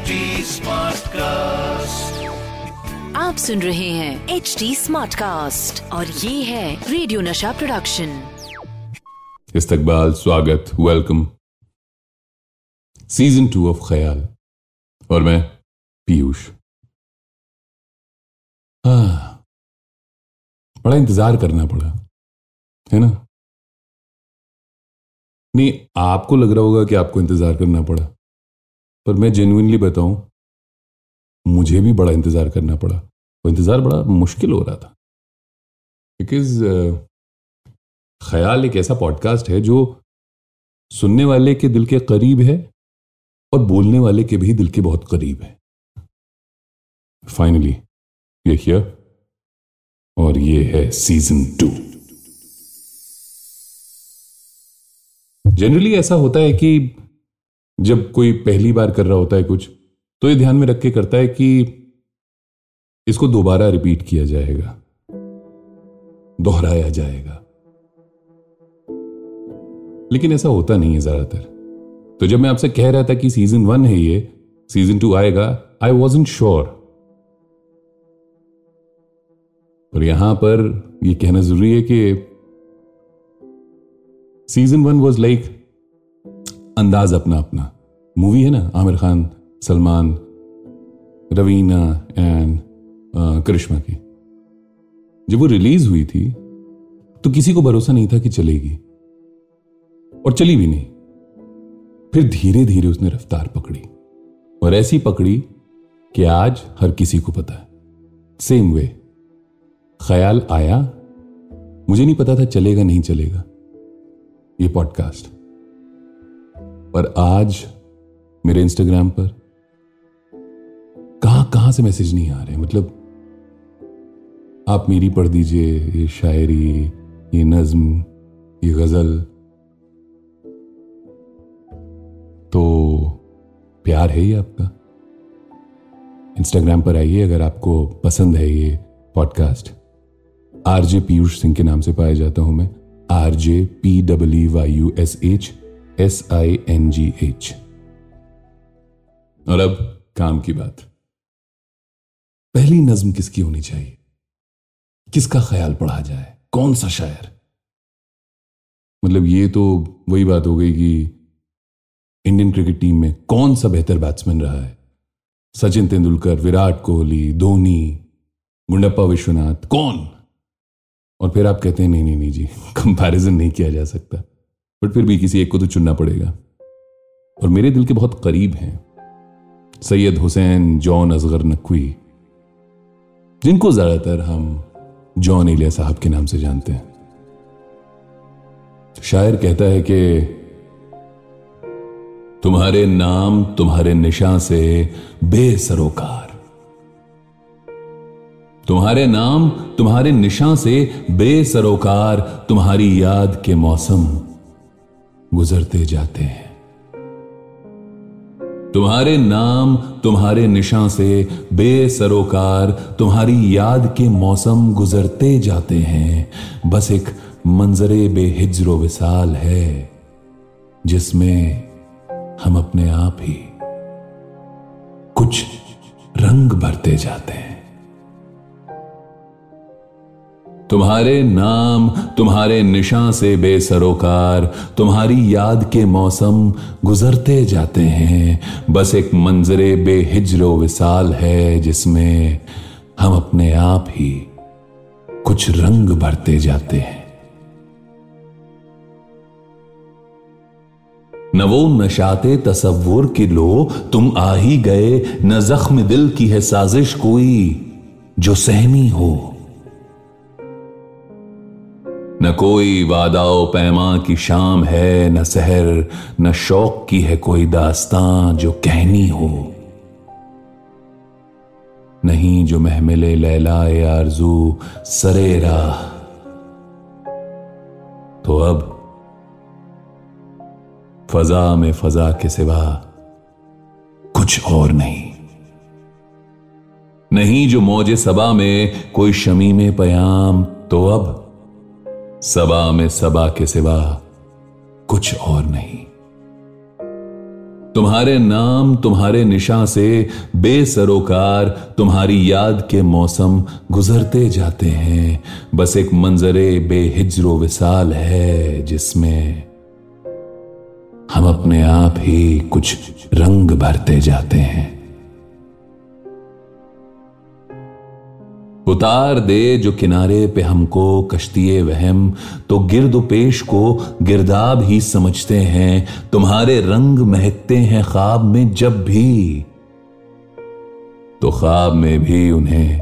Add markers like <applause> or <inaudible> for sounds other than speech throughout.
HD Smartcast. आप सुन रहे हैं एच डी स्मार्ट कास्ट और ये है रेडियो नशा प्रोडक्शन इस्तकबाल स्वागत वेलकम सीज़न टू ऑफ़ ख्याल और मैं पीयूष। हाँ। बड़ा इंतज़ार करना पड़ा है ना? नहीं आपको लग रहा होगा कि आपको इंतज़ार करना पड़ा। पर मैं जेन्युइनली बताऊँ, मुझे भी बड़ा इंतज़ार करना पड़ा। वो इंतज़ार बड़ा मुश्किल हो रहा था। बिकॉज़ ख्याल एक ऐसा पॉडकास्ट है जो सुनने वाले के दिल के करीब है और बोलने वाले के भी दिल के बहुत करीब है। फाइनली ये हियर और ये है सीज़न टू जनरली ऐसा होता है कि जब कोई पहली बार कर रहा होता है कुछ तो ये ध्यान में रख के करता है कि इसको दोबारा रिपीट किया जाएगा। दोहराया जाएगा। लेकिन ऐसा होता नहीं है ज़्यादातर। तो जब मैं आपसे कह रहा था कि सीज़न वन है ये सीज़न टू आएगा आई वॉज़ इन श्योर और यहाँ पर यह कहना ज़रूरी है कि सीज़न वन वॉज़ लाइक अंदाज अपना अपना। मूवी है ना? आमिर खान, सलमान, रवीना एंड करिश्मा की। जब वो रिलीज़ हुई थी तो किसी को भरोसा नहीं था कि चलेगी। और चली भी नहीं। फिर धीरे धीरे उसने रफ्तार पकड़ी। और ऐसी पकड़ी कि आज हर किसी को पता है। सेम वे ख्याल आया। मुझे नहीं पता था चलेगा, नहीं चलेगा। ये पॉडकास्ट पर आज मेरे इंस्टाग्राम पर कहाँ कहाँ से मैसेज नहीं आ रहे? मतलब आप मेरी पढ़ दीजिए, ये शायरी, ये नज्म, ये गज़ल। तो प्यार है ये आपका? इंस्टाग्राम पर आइए अगर आपको पसंद है ये पॉडकास्ट आरजे पीयूष सिंह के नाम से पाया जाता हूँ मैं। R J P W Y U S H S I N G H और अब काम की बात। पहली नज्म किसकी होनी चाहिए? किसका ख्याल पढ़ा जाए? कौन सा शायर? मतलब ये तो वही बात हो गई कि इंडियन क्रिकेट टीम में कौन सा बेहतर बैट्समैन रहा है? सचिन तेंदुलकर, विराट कोहली, धोनी गुंडप्पा विश्वनाथ, कौन? और फिर आप कहते हैं, नहीं नहीं नहीं जी <laughs> कंपैरिजन नहीं किया जा सकता। बट फिर भी किसी एक को तो चुनना पड़ेगा। और मेरे दिल के बहुत करीब हैं सैयद हुसैन, जॉन असगर नकवी, जिनको ज़्यादातर हम जॉन एलिया साहब के नाम से जानते हैं। शायर कहता है कि, तुम्हारे नाम तुम्हारे निशा से बेसरोकार। तुम्हारे नाम तुम्हारे निशा से बेसरोकार तुम्हारी याद के मौसम गुजरते जाते हैं। तुम्हारे नाम तुम्हारे निशान से बेसरोकार तुम्हारी याद के मौसम गुजरते जाते हैं। बस एक मंजरे बेहिज्रो विसाल है, जिसमें हम अपने आप ही कुछ रंग भरते जाते हैं। तुम्हारे नाम, तुम्हारे निशा से बेसरोकार, तुम्हारी याद के मौसम गुजरते जाते हैं। बस एक मंजरे बेहिजरो विसाल है जिसमें हम अपने आप ही कुछ रंग भरते जाते हैं। न वो नशाते तसव्वुर की लो, तुम आ ही गए, न जख्म दिल की है साजिश कोई जो सहनी हो। न कोई वादाओ पैमा की शाम है, न सहर, न शौक की है कोई दास्तां जो कहनी हो। नहीं जो महमिले लैलाए आरज़ू, सरे राह। तो अब फजा में फजा के सिवा कुछ और नहीं। नहीं जो मौजे सबा में कोई शमी में पयाम तो अब सबा में सबा के सिवा कुछ और नहीं। तुम्हारे नाम, तुम्हारे निशा से बेसरोकार, तुम्हारी याद के मौसम गुजरते जाते हैं। बस एक मंजरे बेहिजरो विसाल है जिसमें हम अपने आप ही कुछ रंग भरते जाते हैं। उतार दे जो किनारे पे हमको कश्तिए वहम। तो गिरद पेश को गिरदाब ही समझते हैं। तुम्हारे रंग महकते हैं ख्वाब में जब भी। तो ख्वाब में भी उन्हें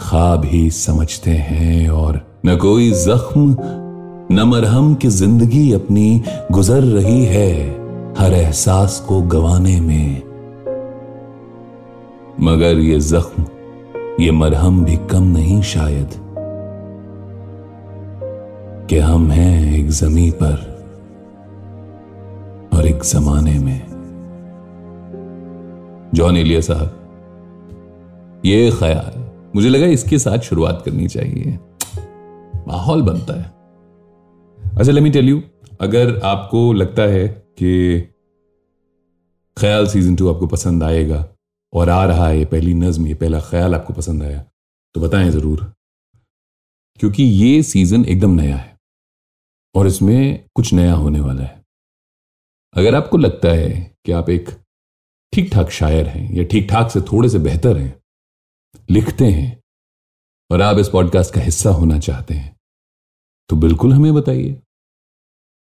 ख्वाब ही समझते हैं और न कोई जख्म, न मरहम की ज़िंदगी अपनी गुजर रही है हर एहसास को गवाने में। मगर ये जख्म ये मरहम भी कम नहीं शायद कि हम हैं एक जमी पर और एक जमाने में। जॉन एलिया साहब, ये ख्याल मुझे लगा इसके साथ शुरुआत करनी चाहिए। माहौल बनता है। अच्छा लेट मी टेल यू अगर आपको लगता है कि ख्याल सीज़न टू आपको पसंद आएगा और आ रहा है, ये पहली नज्म, ये पहला ख्याल आपको पसंद आया तो बताएँ ज़रूर, क्योंकि ये सीज़न एकदम नया है और इसमें कुछ नया होने वाला है। अगर आपको लगता है कि आप एक ठीक ठाक शायर हैं या ठीक ठाक से थोड़े से बेहतर हैं, लिखते हैं और आप इस पॉडकास्ट का हिस्सा होना चाहते हैं तो बिल्कुल हमें बताइए।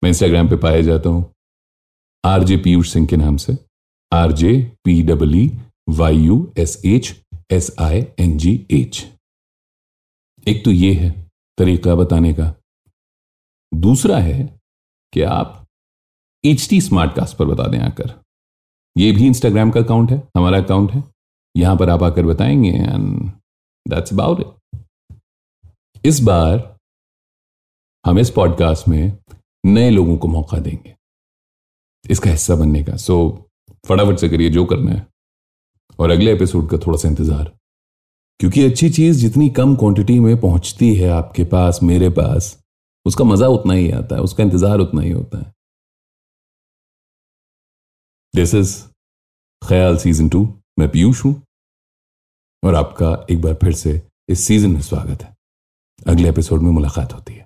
मैं इंस्टाग्राम पे पाया जाता हूँ, आरजे पीयूष सिंह के नाम से, RJ P W Y U S H S I N G H एक तो ये है तरीका बताने का। दूसरा है कि आप एच टी स्मार्ट कास्ट पर बता दें आकर। ये भी इंस्टाग्राम का अकाउंट है, हमारा अकाउंट है। यहाँ पर आप आकर बताएँगे एंड दैट्स अबाउट इट इस बार हम इस पॉडकास्ट में नए लोगों को मौका देंगे। इसका हिस्सा बनने का। सो फटाफट से करिए, जो करना है। और अगले एपिसोड का थोड़ा सा इंतज़ार। क्योंकि अच्छी चीज़ जितनी कम क्वांटिटी में पहुँचती है आपके पास, मेरे पास, उसका मज़ा उतना ही आता है, उसका इंतज़ार उतना ही होता है। This is Khayal season two मैं पीयूष हूँ। और आपका एक बार फिर से इस सीज़न में स्वागत है। अगले एपिसोड में मुलाकात होती है।